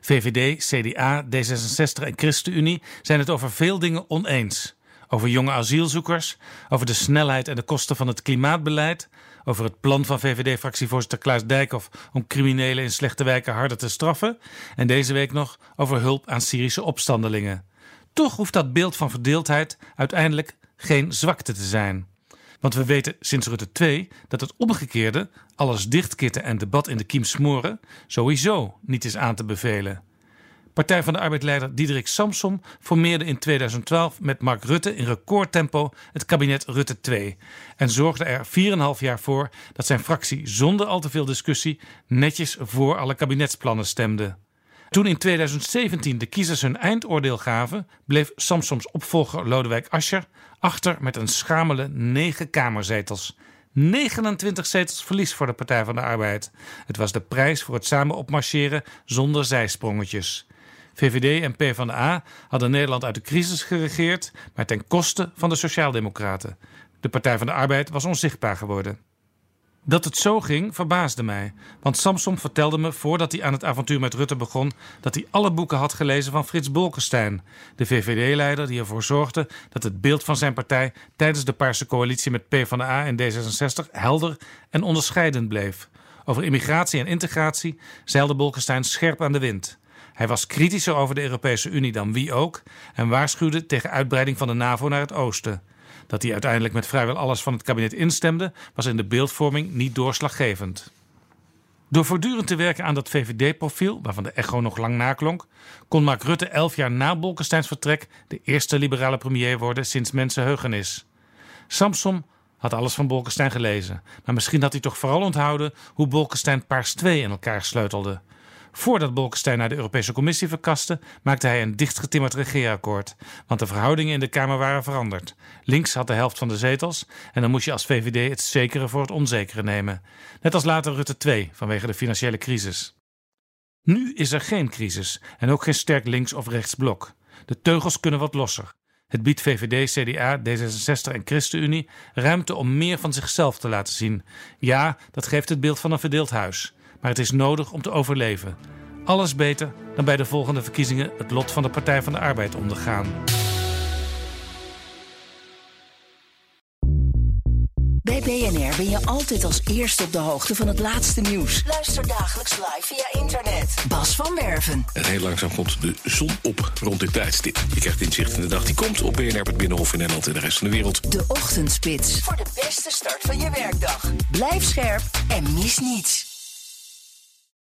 VVD, CDA, D66 en ChristenUnie zijn het over veel dingen oneens. Over jonge asielzoekers, over de snelheid en de kosten van het klimaatbeleid, over het plan van VVD-fractievoorzitter Klaas Dijkhoff om criminelen in slechte wijken harder te straffen en deze week nog over hulp aan Syrische opstandelingen. Toch hoeft dat beeld van verdeeldheid uiteindelijk geen zwakte te zijn. Want we weten sinds Rutte 2 dat het omgekeerde, alles dichtkitten en debat in de kiem smoren, sowieso niet is aan te bevelen. Partij van de Arbeidleider Diederik Samsom formeerde in 2012 met Mark Rutte in recordtempo het kabinet Rutte 2 en zorgde er 4,5 jaar voor dat zijn fractie zonder al te veel discussie netjes voor alle kabinetsplannen stemde. Toen in 2017 de kiezers hun eindoordeel gaven, bleef Samsoms opvolger Lodewijk Asscher achter met een schamele 9 kamerzetels. 29 zetels verlies voor de Partij van de Arbeid. Het was de prijs voor het samen opmarcheren zonder zijsprongetjes. VVD en PvdA hadden Nederland uit de crisis geregeerd, maar ten koste van de Sociaaldemocraten. De Partij van de Arbeid was onzichtbaar geworden. Dat het zo ging verbaasde mij, want Samson vertelde me voordat hij aan het avontuur met Rutte begon dat hij alle boeken had gelezen van Frits Bolkestein, de VVD-leider die ervoor zorgde dat het beeld van zijn partij tijdens de Paarse coalitie met PvdA en D66 helder en onderscheidend bleef. Over immigratie en integratie zeilde Bolkestein scherp aan de wind. Hij was kritischer over de Europese Unie dan wie ook en waarschuwde tegen uitbreiding van de NAVO naar het oosten. Dat hij uiteindelijk met vrijwel alles van het kabinet instemde, was in de beeldvorming niet doorslaggevend. Door voortdurend te werken aan dat VVD-profiel, waarvan de echo nog lang naklonk, kon Mark Rutte elf jaar na Bolkesteins vertrek de eerste liberale premier worden sinds mensenheugenis. Samsom had alles van Bolkestein gelezen, maar misschien had hij toch vooral onthouden hoe Bolkestein Paars 2 in elkaar sleutelde. Voordat Bolkestein naar de Europese Commissie verkaste, maakte hij een dichtgetimmerd regeerakkoord. Want de verhoudingen in de Kamer waren veranderd. Links had de helft van de zetels en dan moest je als VVD het zekere voor het onzekere nemen. Net als later Rutte 2 vanwege de financiële crisis. Nu is er geen crisis en ook geen sterk links- of rechtsblok. De teugels kunnen wat losser. Het biedt VVD, CDA, D66 en ChristenUnie ruimte om meer van zichzelf te laten zien. Ja, dat geeft het beeld van een verdeeld huis maar het is nodig om te overleven. Alles beter dan bij de volgende verkiezingen het lot van de Partij van de Arbeid ondergaan. Bij BNR ben je altijd als eerste op de hoogte van het laatste nieuws. Luister dagelijks live via internet. Bas van Werven. En heel langzaam komt de zon op rond dit tijdstip. Je krijgt inzicht in de dag die komt op BNR, het Binnenhof in Nederland en de rest van de wereld. De Ochtendspits. Voor de beste start van je werkdag. Blijf scherp en mis niets.